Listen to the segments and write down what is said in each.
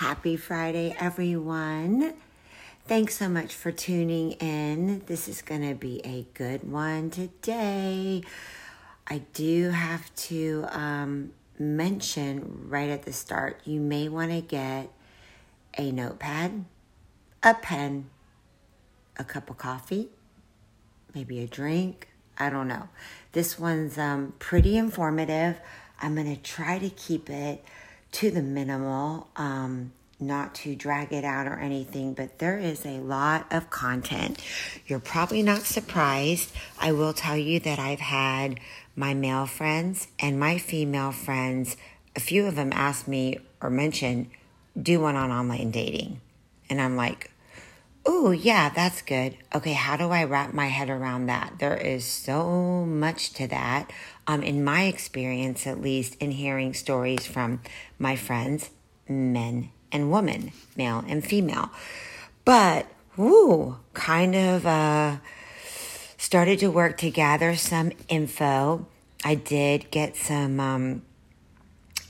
Happy Friday, everyone. Thanks so much for tuning in. This is going to be a good one today. I do have to um, mention right at the start you may want to get a notepad, a pen, a cup of coffee, maybe a drink. I don't know. This one's um, pretty informative. I'm going to try to keep it to the minimal, um, not to drag it out or anything, but there is a lot of content. You're probably not surprised. I will tell you that I've had my male friends and my female friends, a few of them asked me or mentioned, do one on online dating. And I'm like, oh, yeah, that's good. Okay, how do I wrap my head around that? There is so much to that um, in my experience, at least, in hearing stories from my friends, men and women, male and female. But, woo, kind of uh, started to work to gather some info. I did get some um,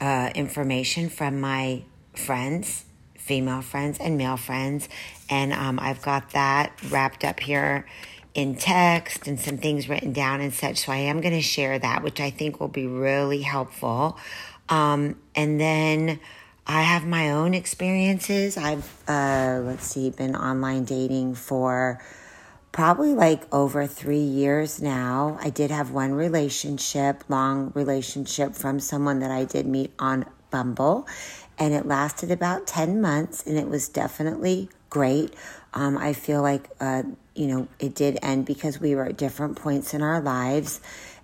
uh, information from my friends, female friends and male friends, and um, I've got that wrapped up here in text and some things written down and such. So I am going to share that, which I think will be really helpful. Um, and then I have my own experiences. I've, uh, let's see, been online dating for probably like over three years now. I did have one relationship, long relationship from someone that I did meet on Bumble, and it lasted about 10 months, and it was definitely great. Um, I feel like, uh, you know, it did end because we were at different points in our lives.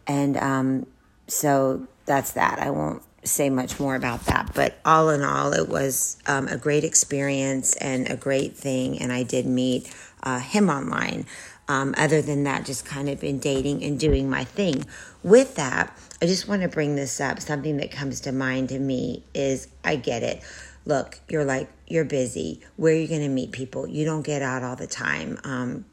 And um, so that's that. I won't say much more about that. But all in all, it was um, a great experience and a great thing. And I did meet uh, him online. Um, other than that, just kind of been dating and doing my thing. With that, I just want to bring this up. Something that comes to mind to me is I get it look, you're like, you're busy. Where are you going to meet people? You don't get out all the time. Um,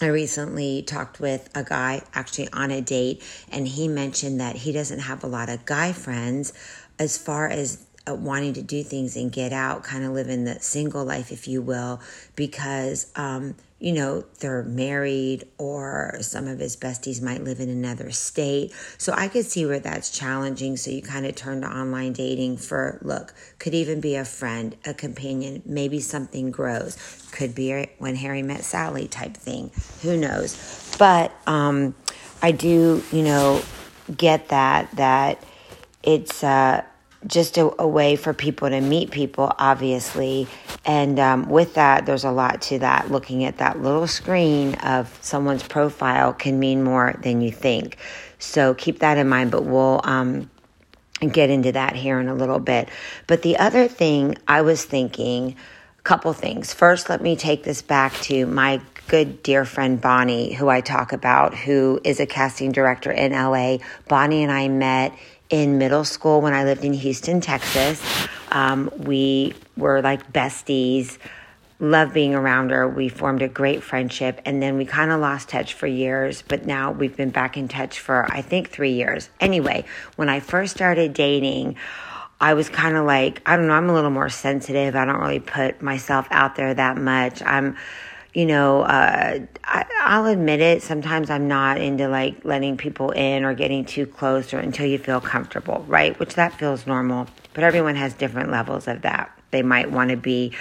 I recently talked with a guy actually on a date, and he mentioned that he doesn't have a lot of guy friends as far as uh, wanting to do things and get out, kind of living the single life, if you will, because um, you know, they're married or some of his besties might live in another state. So I could see where that's challenging. So you kind of turn to online dating for look, could even be a friend, a companion, maybe something grows. Could be when Harry met Sally type thing. Who knows? But um, I do, you know, get that, that it's, uh, just a, a, way for people to meet people, obviously. And um, with that, there's a lot to that. Looking at that little screen of someone's profile can mean more than you think. So keep that in mind, but we'll um, get into that here in a little bit. But the other thing I was thinking, a couple things. First, let me take this back to my good dear friend Bonnie, who I talk about, who is a casting director in LA. Bonnie and I met in middle school when I lived in Houston, Texas. Um, we were like besties, loved being around her. We formed a great friendship, and then we kind of lost touch for years, but now we've been back in touch for, I think, three years. Anyway, when I first started dating, I was kind of like, I don't know, I'm a little more sensitive. I don't really put myself out there that much. I'm you know, uh, I, will admit it. Sometimes I'm not into like letting people in or getting too close or until you feel comfortable, right? Which that feels normal, but everyone has different levels of that. They might want to be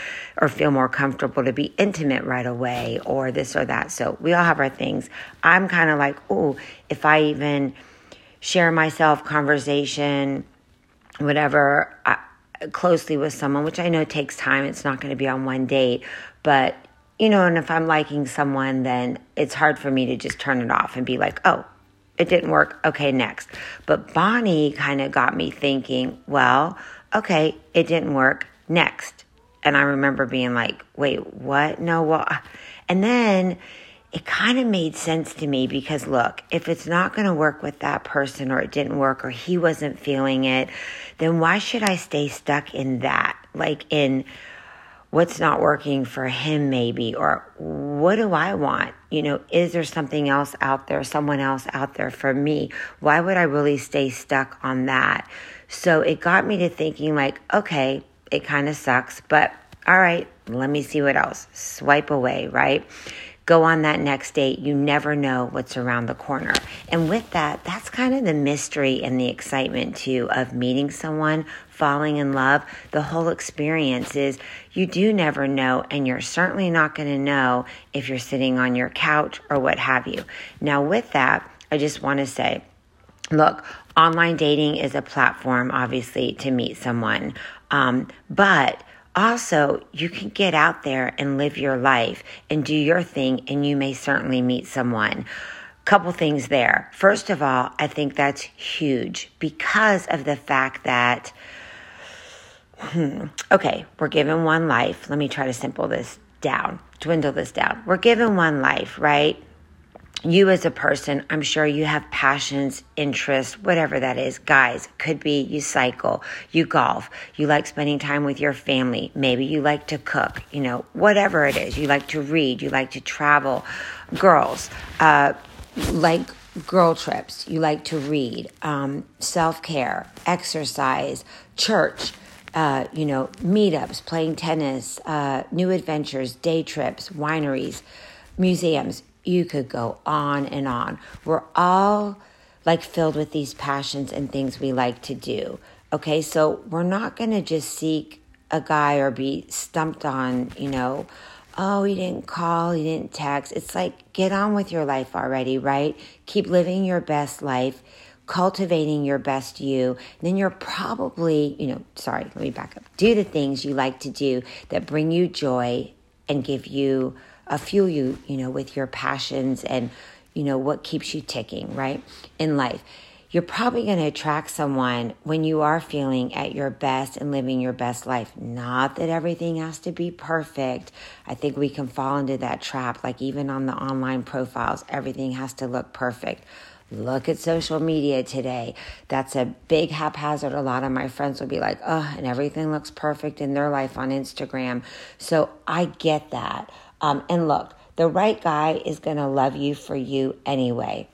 or feel more comfortable to be intimate right away or this or that. So we all have our things. I'm kind of like, oh, if I even share myself, conversation, whatever, I, closely with someone, which I know takes time. It's not going to be on one date, but you know, and if I'm liking someone, then it's hard for me to just turn it off and be like, oh, it didn't work. Okay, next. But Bonnie kind of got me thinking, well, okay, it didn't work. Next. And I remember being like, wait, what? No, what? And then it kind of made sense to me because look, if it's not going to work with that person or it didn't work or he wasn't feeling it, then why should I stay stuck in that? Like in, what's not working for him maybe or what do I want? You know, is there something else out there, someone else out there for me? Why would I really stay stuck on that? So it got me to thinking like, okay, it kind of sucks, but all right, let me see what else. Swipe away, right? Go on that next date. You never know what's around the corner. And with that, that's kind of the mystery and the excitement too of meeting someone, falling in love. The whole experience is you do never know, and you're certainly not going to know if you're sitting on your couch or what have you. Now, with that, I just want to say, look, online dating is a platform, obviously, to meet someone. Um, but also, you can get out there and live your life and do your thing, and you may certainly meet someone. Couple things there. First of all, I think that's huge because of the fact that, hmm, okay, we're given one life. Let me try to simple this down, dwindle this down. We're given one life, right? You as a person, I'm sure you have passions, interests, whatever that is. Guys, could be you cycle, you golf, you like spending time with your family. Maybe you like to cook, you know, whatever it is. You like to read, you like to travel. Girls, uh, like girl trips, you like to read, um, self care, exercise, church. Uh, you know, meetups, playing tennis, uh, new adventures, day trips, wineries, museums you could go on and on. We're all like filled with these passions and things we like to do. Okay, so we're not going to just seek a guy or be stumped on, you know, oh, he didn't call, he didn't text. It's like, get on with your life already, right? Keep living your best life, cultivating your best you. Then you're probably, you know, sorry, let me back up. Do the things you like to do that bring you joy and give you fuel you, you know, with your passions and, you know, what keeps you ticking, right, in life. You're probably going to attract someone when you are feeling at your best and living your best life. Not that everything has to be perfect. I think we can fall into that trap. Like, even on the online profiles, everything has to look perfect. Look at social media today. That's a big haphazard. A lot of my friends will be like, oh, and everything looks perfect in their life on Instagram. So I get that. Um, and look, the right guy is going to love you for you anyway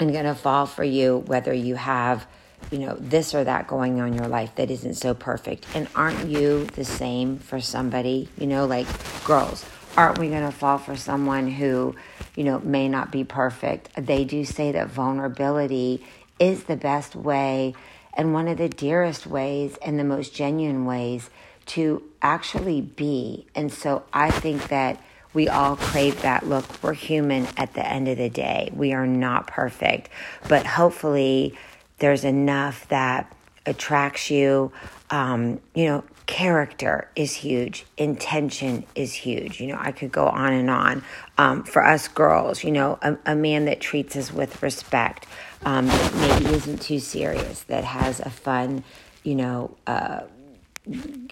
and going to fall for you whether you have, you know, this or that going on in your life that isn't so perfect. And aren't you the same for somebody? You know, like girls, aren't we going to fall for someone who, you know, may not be perfect? They do say that vulnerability is the best way and one of the dearest ways and the most genuine ways to actually be. And so I think that we all crave that look. We're human at the end of the day. We are not perfect, but hopefully there's enough that attracts you. Um, you know, character is huge, intention is huge. You know, I could go on and on. Um, for us girls, you know, a, a, man that treats us with respect, um, that maybe isn't too serious, that has a fun, you know, uh,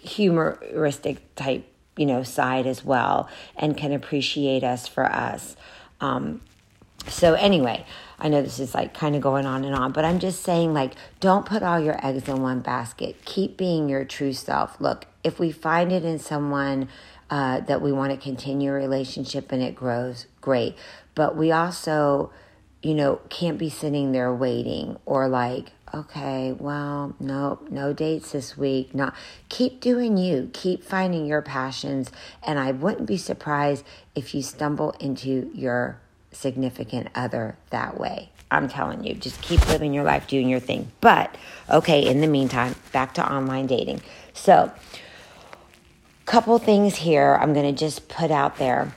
humoristic type, you know, side as well and can appreciate us for us. Um, so anyway, I know this is like kind of going on and on, but I'm just saying like don't put all your eggs in one basket. Keep being your true self. Look, if we find it in someone uh, that we want to continue a relationship and it grows, great. But we also, you know, can't be sitting there waiting or like, okay, well, no, no dates this week. Not keep doing you. Keep finding your passions, and I wouldn't be surprised if you stumble into your significant other that way. I'm telling you, just keep living your life, doing your thing. But okay, in the meantime, back to online dating. So, couple things here. I'm going to just put out there.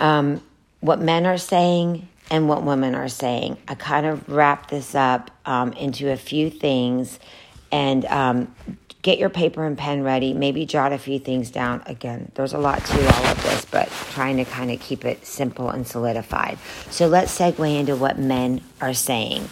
Um, what men are saying and what women are saying. I kind of wrap this up um, into a few things and um, get your paper and pen ready. Maybe jot a few things down. Again, there's a lot to all of this, but trying to kind of keep it simple and solidified. So let's segue into what men are saying.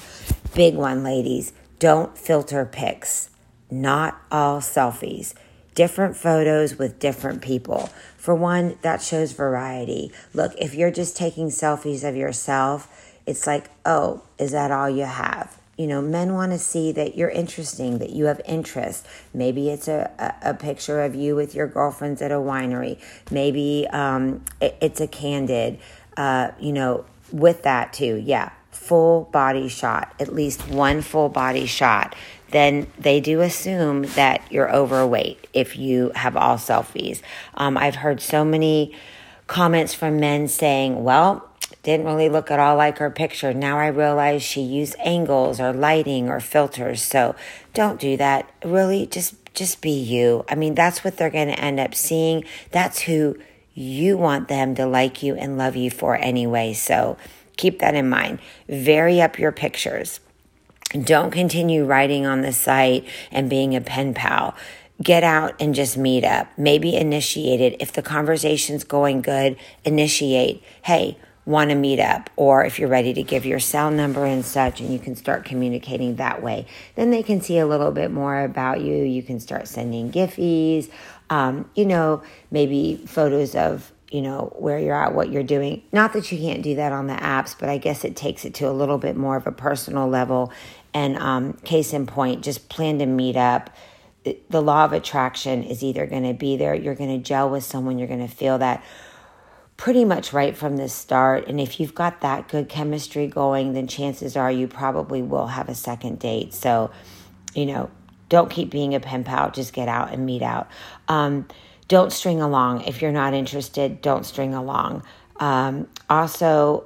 Big one, ladies. Don't filter pics. Not all selfies different photos with different people. For one, that shows variety. Look, if you're just taking selfies of yourself, it's like, oh, is that all you have? You know, men want to see that you're interesting, that you have interest. Maybe it's a, a, a picture of you with your girlfriends at a winery. Maybe um, it, it's a candid, uh, you know, with that too. Yeah, full body shot, at least one full body shot, then they do assume that you're overweight if you have all selfies. Um, I've heard so many comments from men saying, well, didn't really look at all like her picture. Now I realize she used angles or lighting or filters. So don't do that. Really, just just be you. I mean, that's what they're going to end up seeing. That's who you want them to like you and love you for anyway. So keep that in mind. Vary up your pictures. Don't continue writing on the site and being a pen pal. Get out and just meet up. Maybe initiate it. If the conversation's going good, initiate. Hey, want to meet up or if you're ready to give your cell number and such and you can start communicating that way then they can see a little bit more about you you can start sending giffies um, you know maybe photos of you know where you're at what you're doing not that you can't do that on the apps but i guess it takes it to a little bit more of a personal level and um, case in point just plan to meet up the law of attraction is either going to be there you're going to gel with someone you're going to feel that pretty much right from the start. And if you've got that good chemistry going, then chances are you probably will have a second date. So, you know, don't keep being a pen pal, just get out and meet out. Um, don't string along. If you're not interested, don't string along. Um, also,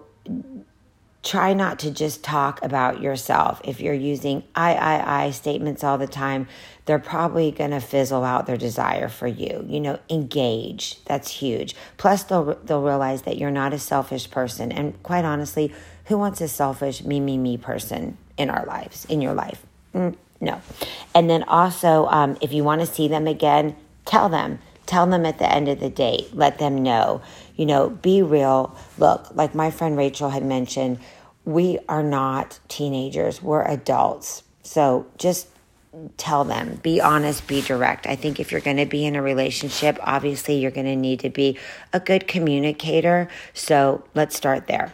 try not to just talk about yourself. If you're using I, I, I statements all the time, they're probably going to fizzle out their desire for you. You know, engage. That's huge. Plus, they'll, they'll realize that you're not a selfish person. And quite honestly, who wants a selfish me, me, me person in our lives, in your life? Mm, no. And then also, um, if you want to see them again, tell them. Tell them at the end of the date. Let them know. You know, be real. Look, like my friend Rachel had mentioned, we are not teenagers, we're adults. So just tell them, be honest, be direct. I think if you're going to be in a relationship, obviously you're going to need to be a good communicator. So let's start there.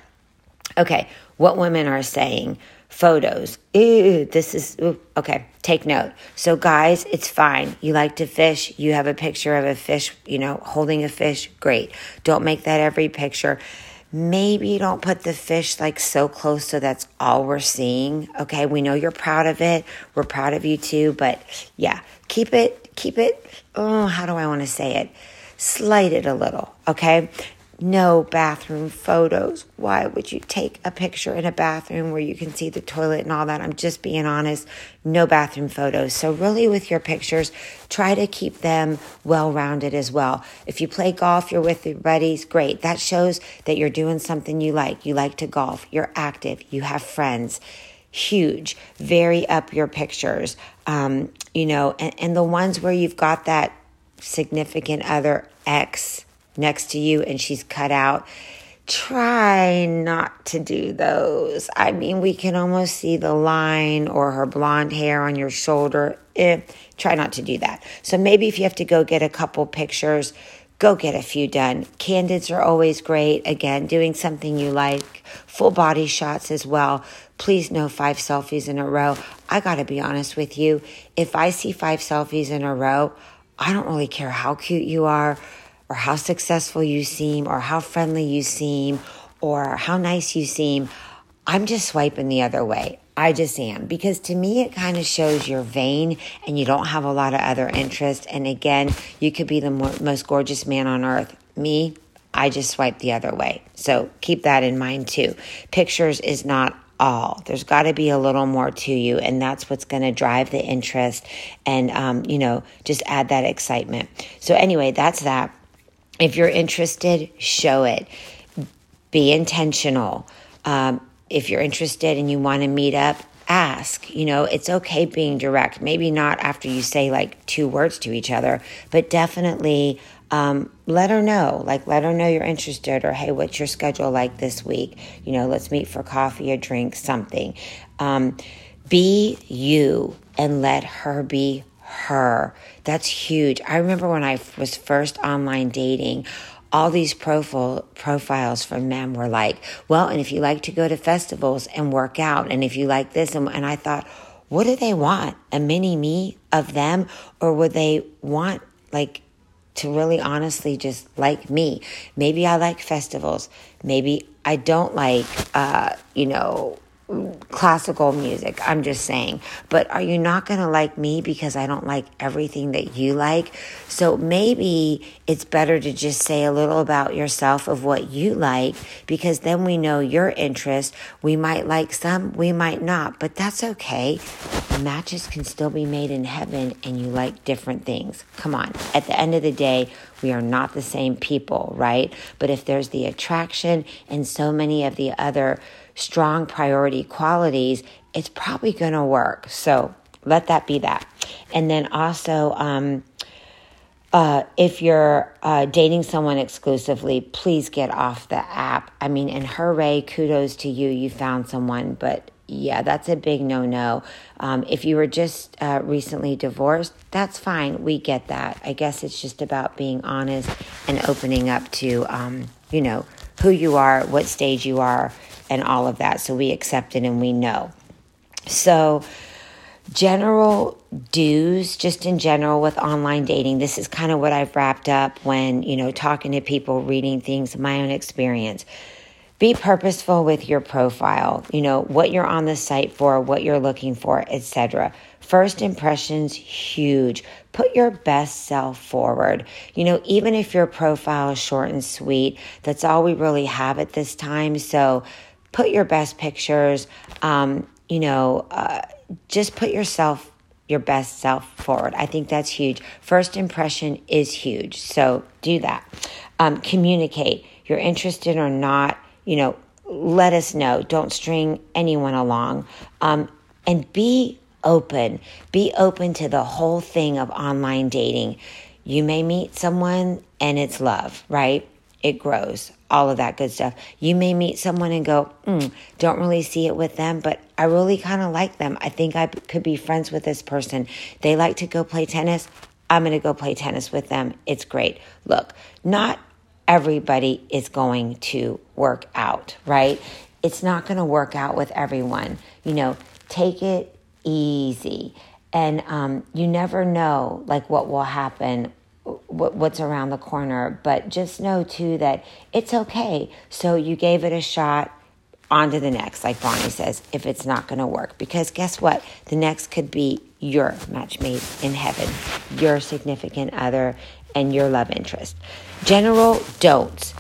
Okay, what women are saying photos. Ew, this is okay. Take note. So, guys, it's fine. You like to fish. You have a picture of a fish, you know, holding a fish. Great. Don't make that every picture. Maybe you don't put the fish like so close so that's all we're seeing. Okay, we know you're proud of it. We're proud of you too, but yeah, keep it, keep it. Oh, how do I want to say it? Slight it a little, okay? No bathroom photos. Why would you take a picture in a bathroom where you can see the toilet and all that? I'm just being honest. No bathroom photos. So, really, with your pictures, try to keep them well rounded as well. If you play golf, you're with your buddies, great. That shows that you're doing something you like. You like to golf, you're active, you have friends. Huge. Vary up your pictures. Um, you know, and, and the ones where you've got that significant other ex next to you and she's cut out, try not to do those. I mean, we can almost see the line or her blonde hair on your shoulder. Eh, try not to do that. So maybe if you have to go get a couple pictures, go get a few done. Candids are always great. Again, doing something you like, full body shots as well. Please no five selfies in a row. I got to be honest with you. If I see five selfies in a row, I don't really care how cute you are or how successful you seem or how friendly you seem or how nice you seem, I'm just swiping the other way. I just am because to me it kind of shows you're vain and you don't have a lot of other interest. And again, you could be the most gorgeous man on earth. Me, I just swipe the other way. So keep that in mind too. Pictures is not all. There's got to be a little more to you, and that's what's going to drive the interest and, um, you know, just add that excitement. So, anyway, that's that. If you're interested, show it. Be intentional. Um, if you're interested and you want to meet up, ask. You know, it's okay being direct. Maybe not after you say like two words to each other, but definitely um, let her know. Like, let her know you're interested, or hey, what's your schedule like this week? You know, let's meet for coffee, a drink, something. Um, be you and let her be her. That's huge. I remember when I was first online dating, all these profile profiles from men were like, well, and if you like to go to festivals and work out, and if you like this, and, and I thought, what do they want? A mini me of them, or would they want like to really honestly just like me? Maybe I like festivals. Maybe I don't like, uh, you know, classical music. I'm just saying. But are you not going to like me because I don't like everything that you like? So maybe it's better to just say a little about yourself of what you like because then we know your interest. We might like some, we might not, but that's okay. Matches can still be made in heaven and you like different things. Come on. At the end of the day, we are not the same people, right? But if there's the attraction and so many of the other strong priority qualities, it's probably going to work. So let that be that. And then also, um, uh, if you're uh, dating someone exclusively, please get off the app. I mean, and hooray, kudos to you, you found someone, but yeah, that's a big no no. Um, if you were just uh, recently divorced, that's fine. We get that. I guess it's just about being honest and opening up to, um, you know, who you are, what stage you are, and all of that. So we accept it and we know. So, general do's just in general with online dating this is kind of what i've wrapped up when you know talking to people reading things my own experience be purposeful with your profile you know what you're on the site for what you're looking for etc first impressions huge put your best self forward you know even if your profile is short and sweet that's all we really have at this time so put your best pictures um, you know uh, just put yourself your best self forward. I think that's huge. First impression is huge. So do that. Um, communicate. You're interested or not, you know, let us know. Don't string anyone along. Um, and be open. Be open to the whole thing of online dating. You may meet someone and it's love, right? It grows all of that good stuff. You may meet someone and go, mm, don't really see it with them, but I really kind of like them. I think I could be friends with this person. They like to go play tennis. I'm going to go play tennis with them. It's great. Look, not everybody is going to work out, right? It's not going to work out with everyone. You know, take it easy. And um, you never know, like, what will happen what's around the corner. But just know too that it's okay. So you gave it a shot. On to the next, like Bonnie says, if it's not going to work. Because guess what? The next could be your match made in heaven, your significant other, and your love interest. General don'ts.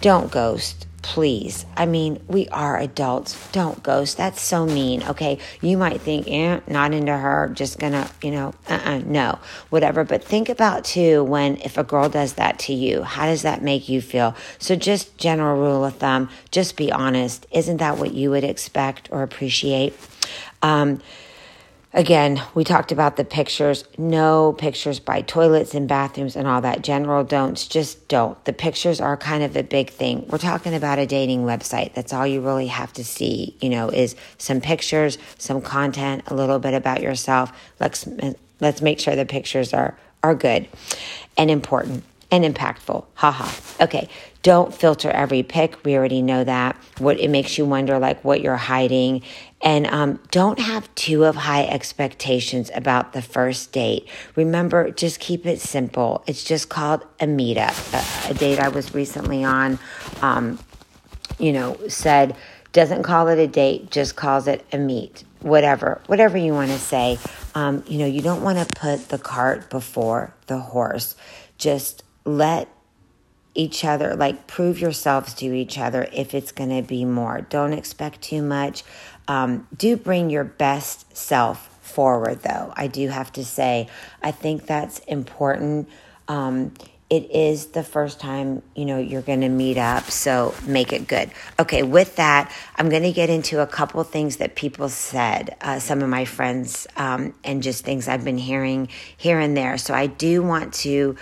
Don't ghost please. I mean, we are adults. Don't ghost. That's so mean. Okay. You might think, eh, not into her, just gonna, you know, uh uh-uh, no, whatever. But think about too when if a girl does that to you, how does that make you feel? So, just general rule of thumb, just be honest. Isn't that what you would expect or appreciate? Um, Again, we talked about the pictures. No pictures by toilets and bathrooms and all that. General don'ts, just don't. The pictures are kind of a big thing. We're talking about a dating website. That's all you really have to see, you know, is some pictures, some content, a little bit about yourself. Let's let's make sure the pictures are are good and important and impactful. Haha. Ha. Okay. Don't filter every pic. We already know that. What it makes you wonder like what you're hiding and um, don't have too of high expectations about the first date. Remember, just keep it simple. It's just called a meetup. A, a date I was recently on, um, you know, said doesn't call it a date, just calls it a meet. Whatever, whatever you want to say. Um, you know, you don't want to put the cart before the horse. Just let each other, like prove yourselves to each other if it's going to be more. Don't expect too much. Um, do bring your best self forward, though. I do have to say, I think that's important. Um, it is the first time you know you're going to meet up so make it good okay with that i'm going to get into a couple things that people said uh, some of my friends um, and just things i've been hearing here and there so i do want to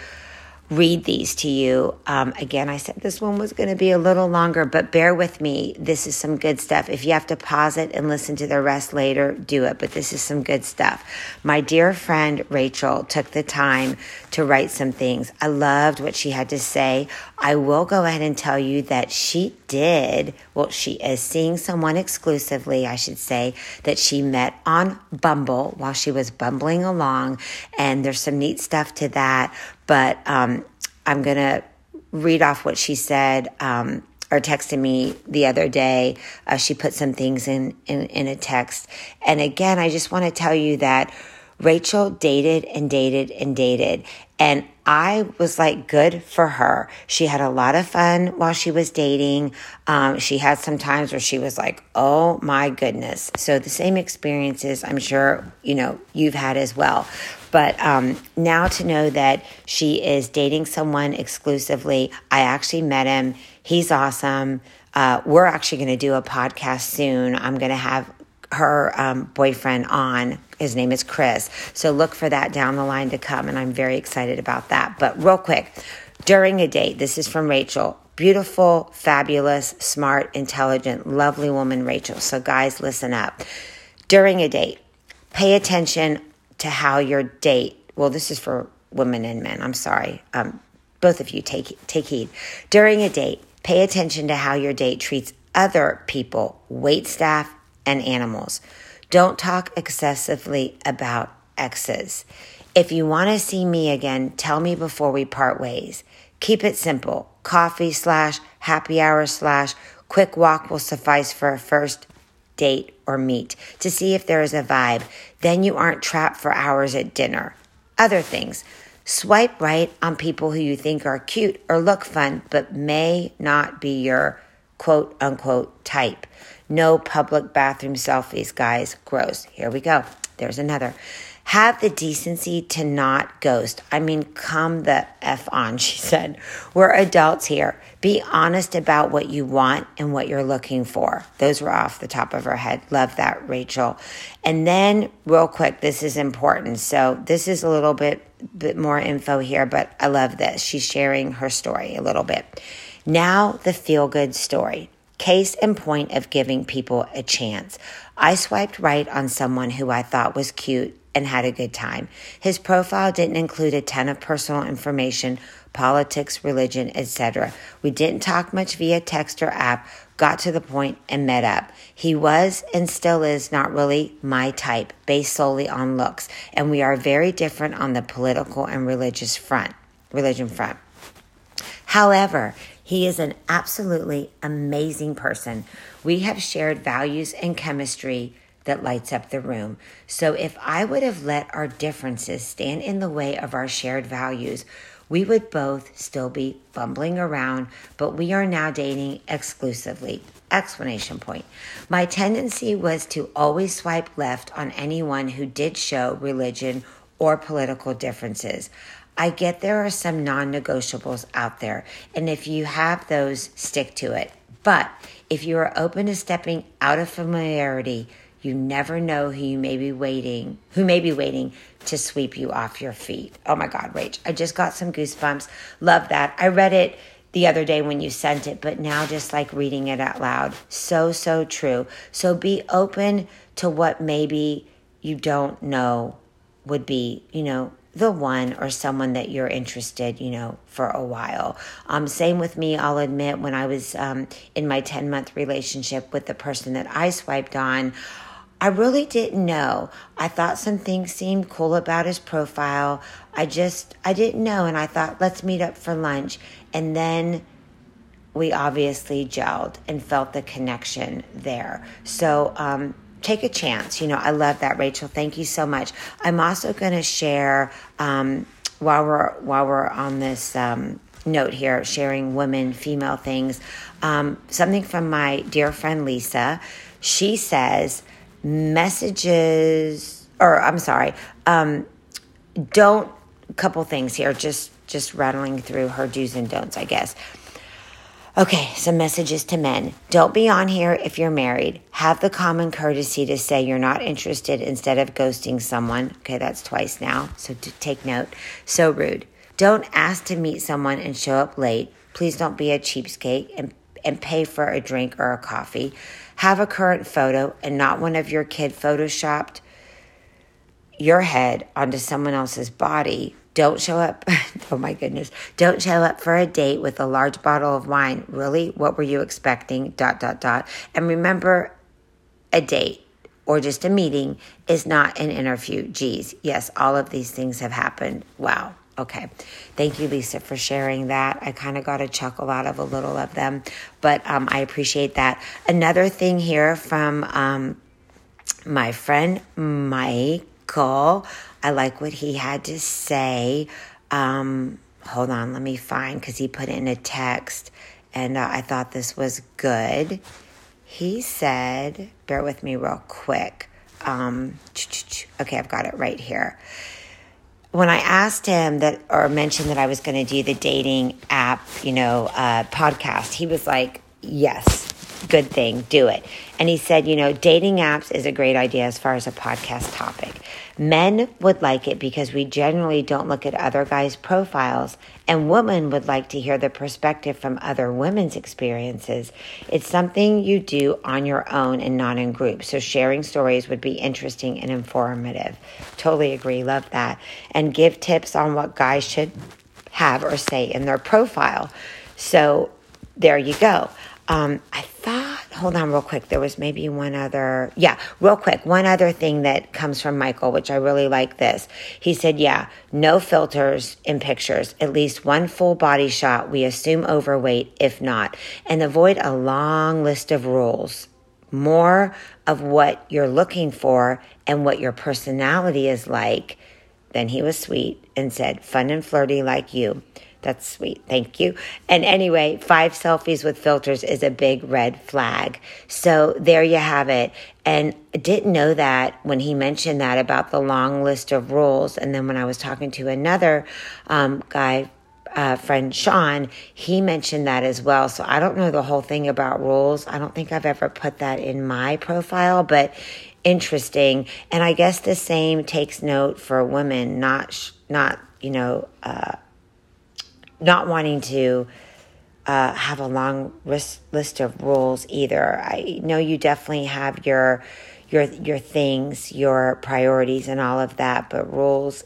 read these to you. Um, again, I said this one was going to be a little longer, but bear with me. This is some good stuff. If you have to pause it and listen to the rest later, do it, but this is some good stuff. My dear friend Rachel took the time to write some things. I loved what she had to say. I will go ahead and tell you that she did, well, she is seeing someone exclusively, I should say, that she met on Bumble while she was bumbling along. And there's some neat stuff to that but um, I'm going to read off what she said. Um, or texted me the other day. Uh, she put some things in, in, in a text. And again, I just want to tell you that Rachel dated and dated and dated. And I was like, good for her. She had a lot of fun while she was dating. Um, she had some times where she was like, oh my goodness. So the same experiences I'm sure, you know, you've had as well. But um, now to know that she is dating someone exclusively, I actually met him. He's awesome. Uh, we're actually going to do a podcast soon. I'm going to have her um, boyfriend on. His name is Chris. So look for that down the line to come. And I'm very excited about that. But real quick, during a date, this is from Rachel. Beautiful, fabulous, smart, intelligent, lovely woman, Rachel. So, guys, listen up. During a date, pay attention to how your date, well, this is for women and men, I'm sorry. Um, both of you take, take heed. During a date, pay attention to how your date treats other people, wait staff, and animals. Don't talk excessively about exes. If you want to see me again, tell me before we part ways. Keep it simple. Coffee slash happy hour slash quick walk will suffice for a first date or meet to see if there is a vibe. Then you aren't trapped for hours at dinner. Other things. Swipe right on people who you think are cute or look fun, but may not be your quote unquote type. No public bathroom selfies, guys. Gross. Here we go. There's another. Have the decency to not ghost. I mean, come the F on, she said. We're adults here. Be honest about what you want and what you're looking for. Those were off the top of her head. Love that, Rachel. And then, real quick, this is important. So, this is a little bit, bit more info here, but I love this. She's sharing her story a little bit. Now, the feel good story. Case in point of giving people a chance. I swiped right on someone who I thought was cute and had a good time. His profile didn't include a ton of personal information, politics, religion, etc. We didn't talk much via text or app, got to the point and met up. He was and still is not really my type, based solely on looks, and we are very different on the political and religious front, religion front. However, he is an absolutely amazing person. We have shared values and chemistry that lights up the room. So if I would have let our differences stand in the way of our shared values, we would both still be bumbling around, but we are now dating exclusively. Explanation point. My tendency was to always swipe left on anyone who did show religion or political differences. I get there are some non negotiables out there. And if you have those, stick to it. But if you are open to stepping out of familiarity, you never know who you may be waiting, who may be waiting to sweep you off your feet. Oh my God, Rach, I just got some goosebumps. Love that. I read it the other day when you sent it, but now just like reading it out loud. So, so true. So be open to what maybe you don't know would be, you know, the one or someone that you're interested, you know, for a while. Um, same with me, I'll admit, when I was um, in my 10 month relationship with the person that I swiped on, I really didn't know. I thought some things seemed cool about his profile. I just, I didn't know. And I thought, let's meet up for lunch. And then we obviously gelled and felt the connection there. So, um, take a chance. You know, I love that, Rachel. Thank you so much. I'm also going to share um, while we're while we're on this um, note here, sharing women, female things. Um, something from my dear friend Lisa. She says messages, or I'm sorry, um, don't. Couple things here, just just rattling through her do's and don'ts, I guess. Okay, some messages to men. Don't be on here if you're married. Have the common courtesy to say you're not interested instead of ghosting someone. Okay, that's twice now, so to take note. So rude. Don't ask to meet someone and show up late. Please don't be a cheapskate and, and pay for a drink or a coffee. Have a current photo and not one of your kid photoshopped your head onto someone else's body don't show up. oh my goodness. Don't show up for a date with a large bottle of wine. Really? What were you expecting? Dot, dot, dot. And remember, a date or just a meeting is not an interview. Geez, yes, all of these things have happened. Wow. Okay. Thank you, Lisa, for sharing that. I kind of got a chuckle out of a little of them, but um, I appreciate that. Another thing here from um, my friend Michael. I like what he had to say. Um, hold on, let me find because he put in a text and uh, I thought this was good. He said, bear with me real quick. Um, okay, I've got it right here. When I asked him that or mentioned that I was going to do the dating app, you know, uh, podcast, he was like, yes, good thing, do it. And he said, you know, dating apps is a great idea as far as a podcast topic. Men would like it because we generally don't look at other guys' profiles, and women would like to hear the perspective from other women's experiences. It's something you do on your own and not in groups. So sharing stories would be interesting and informative. Totally agree. Love that. And give tips on what guys should have or say in their profile. So there you go. Um, I thought, hold on real quick. There was maybe one other, yeah, real quick. One other thing that comes from Michael, which I really like this. He said, yeah, no filters in pictures, at least one full body shot. We assume overweight, if not, and avoid a long list of rules. More of what you're looking for and what your personality is like. Then he was sweet and said, fun and flirty like you. That's sweet. Thank you. And anyway, five selfies with filters is a big red flag. So there you have it. And I didn't know that when he mentioned that about the long list of rules. And then when I was talking to another um, guy, uh, friend Sean, he mentioned that as well. So I don't know the whole thing about rules. I don't think I've ever put that in my profile, but interesting. And I guess the same takes note for women, not, not, you know, uh, not wanting to uh, have a long list, list of rules either. I know you definitely have your your your things, your priorities, and all of that. But rules,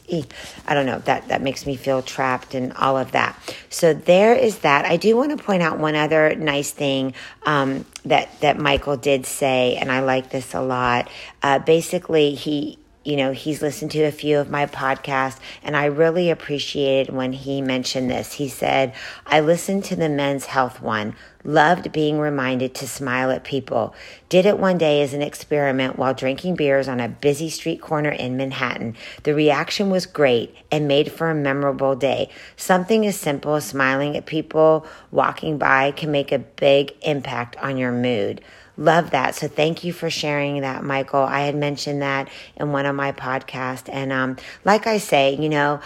I don't know. That that makes me feel trapped and all of that. So there is that. I do want to point out one other nice thing um, that that Michael did say, and I like this a lot. Uh, basically, he you know, he's listened to a few of my podcasts, and I really appreciated when he mentioned this. He said, I listened to the men's health one, loved being reminded to smile at people, did it one day as an experiment while drinking beers on a busy street corner in Manhattan. The reaction was great and made for a memorable day. Something as simple as smiling at people walking by can make a big impact on your mood. Love that. So thank you for sharing that, Michael. I had mentioned that in one of my podcasts. And um, like I say, you know,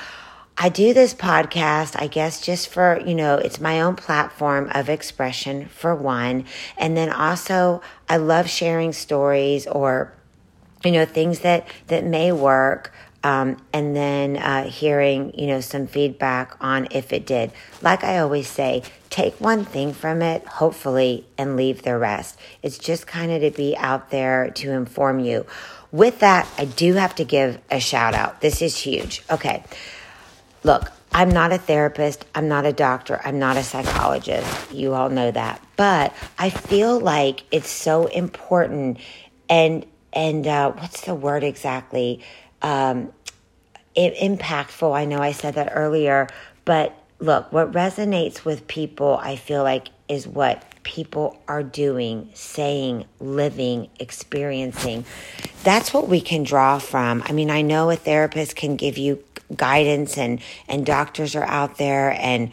I do this podcast, I guess, just for, you know, it's my own platform of expression for one. And then also, I love sharing stories or, you know, things that, that may work um, and then uh, hearing you know some feedback on if it did. Like i always say take one thing from it hopefully and leave the rest. It's just kind of to be out there to inform you. With that i do have to give a shout out. This is huge. Okay. Look i'm not a therapist. I'm not a doctor. I'm not a psychologist. You all know that. But i feel like it's so important. And and uh, what's the word exactly um, impactful. I know I said that earlier, but look, what resonates with people, I feel like, is what people are doing, saying, living, experiencing. That's what we can draw from. I mean, I know a therapist can give you guidance and and doctors are out there and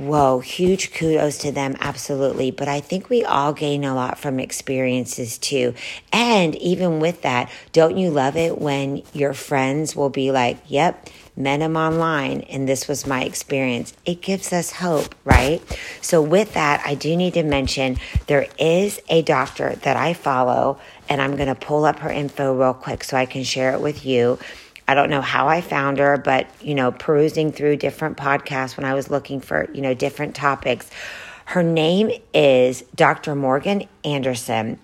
Whoa, huge kudos to them, absolutely. But I think we all gain a lot from experiences too. And even with that, don't you love it when your friends will be like, yep, met him online and this was my experience. It gives us hope, right? So with that, I do need to mention there is a doctor that I follow and I'm going to pull up her info real quick so I can share it with you. I don't know how I found her, but you know, perusing through different podcasts when I was looking for, you know, different topics. Her name is Dr. Morgan Anderson.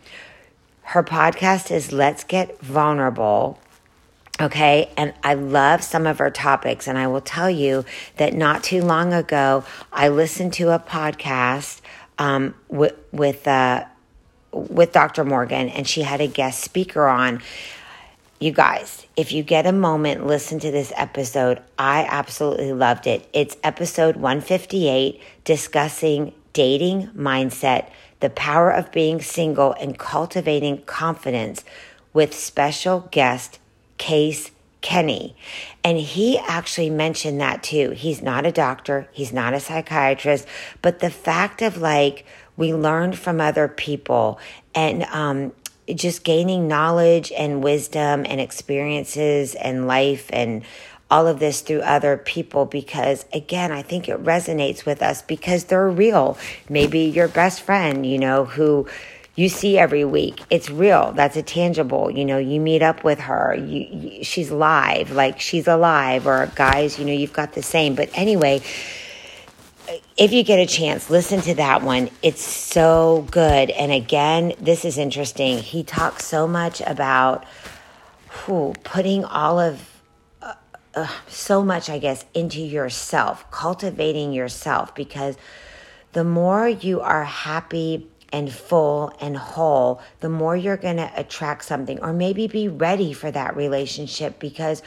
Her podcast is Let's Get Vulnerable. Okay, and I love some of her topics, and I will tell you that not too long ago, I listened to a podcast um, with with uh, with Dr. Morgan, and she had a guest speaker on you guys, if you get a moment, listen to this episode. I absolutely loved it. It's episode 158 discussing dating mindset, the power of being single, and cultivating confidence with special guest Case Kenny. And he actually mentioned that too. He's not a doctor, he's not a psychiatrist, but the fact of like, we learned from other people and um, just gaining knowledge and wisdom and experiences and life and all of this through other people because again i think it resonates with us because they're real. Maybe your best friend you know who you see every week. It's real. That's a tangible. You know you meet up with her. You, you, she's live. Like she's alive or guys you know you've got the same. But anyway if you get a chance, listen to that one. It's so good. And again, this is interesting. He talks so much about whew, putting all of uh, uh, so much, I guess, into yourself, cultivating yourself, because the more you are happy and full and whole, the more you're going to attract something or maybe be ready for that relationship because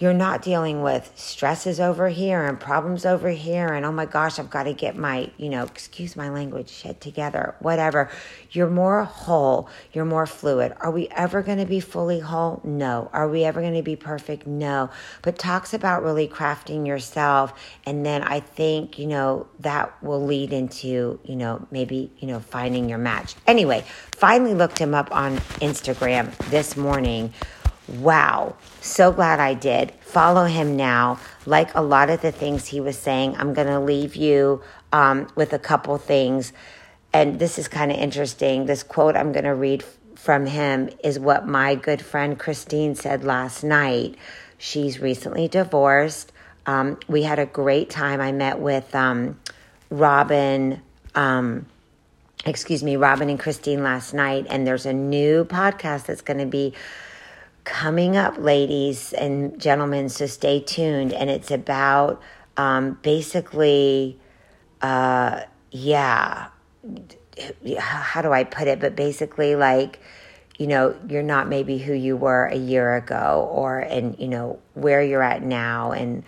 you're not dealing with stresses over here and problems over here and oh my gosh i've got to get my you know excuse my language shit together whatever. You're more whole you're more fluid. Are we ever going to be fully whole? No. Are we ever going to be perfect? No. But talks about really crafting yourself and then i think you know that will lead into you know maybe you know finding your match. Anyway finally looked him up on instagram this morning Wow. So glad I did. Follow him now. Like a lot of the things he was saying, I'm going to leave you um, with a couple things. And this is kind of interesting. This quote I'm going to read from him is what my good friend Christine said last night. She's recently divorced. Um, we had a great time. I met with um, Robin, um, excuse me, Robin and Christine last night, and there's a new podcast that's going to be coming up, ladies and gentlemen, so stay tuned. And it's about um, basically, uh, yeah, how do I put it? But basically, like, you know, you're not maybe who you were a year ago, or, and, you know, where you're at now, and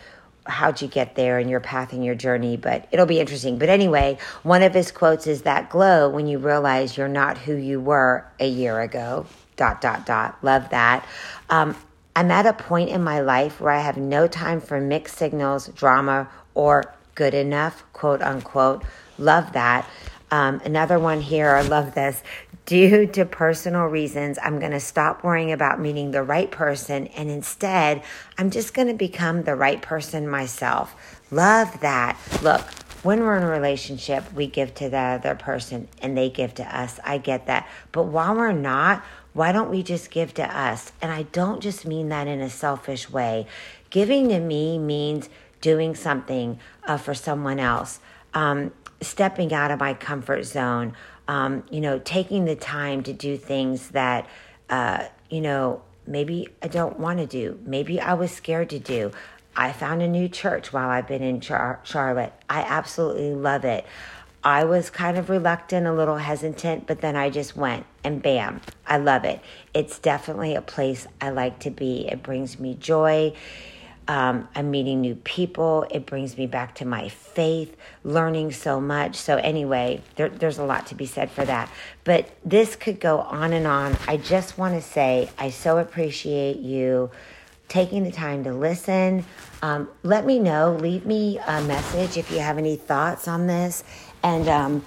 how'd you get there and your path and your journey, but it'll be interesting. But anyway, one of his quotes is that glow when you realize you're not who you were a year ago dot, dot, dot. Love that. Um, I'm at a point in my life where I have no time for mixed signals, drama, or good enough, quote unquote. Love that. Um, another one here, I love this. Due to personal reasons, I'm going to stop worrying about meeting the right person and instead, I'm just going to become the right person myself. Love that. Look, when we're in a relationship, we give to the other person and they give to us. I get that. But while we're not, why don't we just give to us? And I don't just mean that in a selfish way. Giving to me means doing something uh, for someone else, um, stepping out of my comfort zone, um, you know, taking the time to do things that, uh, you know, maybe I don't want to do. Maybe I was scared to do. I found a new church while I've been in Char- Charlotte. I absolutely love it. I was kind of reluctant, a little hesitant, but then I just went and bam, I love it. It's definitely a place I like to be. It brings me joy. Um, I'm meeting new people. It brings me back to my faith, learning so much. So, anyway, there, there's a lot to be said for that. But this could go on and on. I just want to say I so appreciate you taking the time to listen. Um, let me know. Leave me a message if you have any thoughts on this. And um,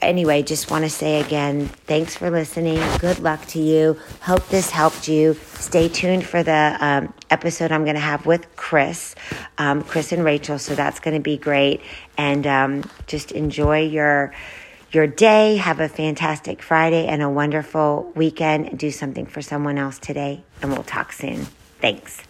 anyway, just want to say again, thanks for listening. Good luck to you. Hope this helped you. Stay tuned for the um, episode I'm going to have with Chris, um, Chris and Rachel. So that's going to be great. And um, just enjoy your your day. Have a fantastic Friday and a wonderful weekend. Do something for someone else today, and we'll talk soon. Thanks.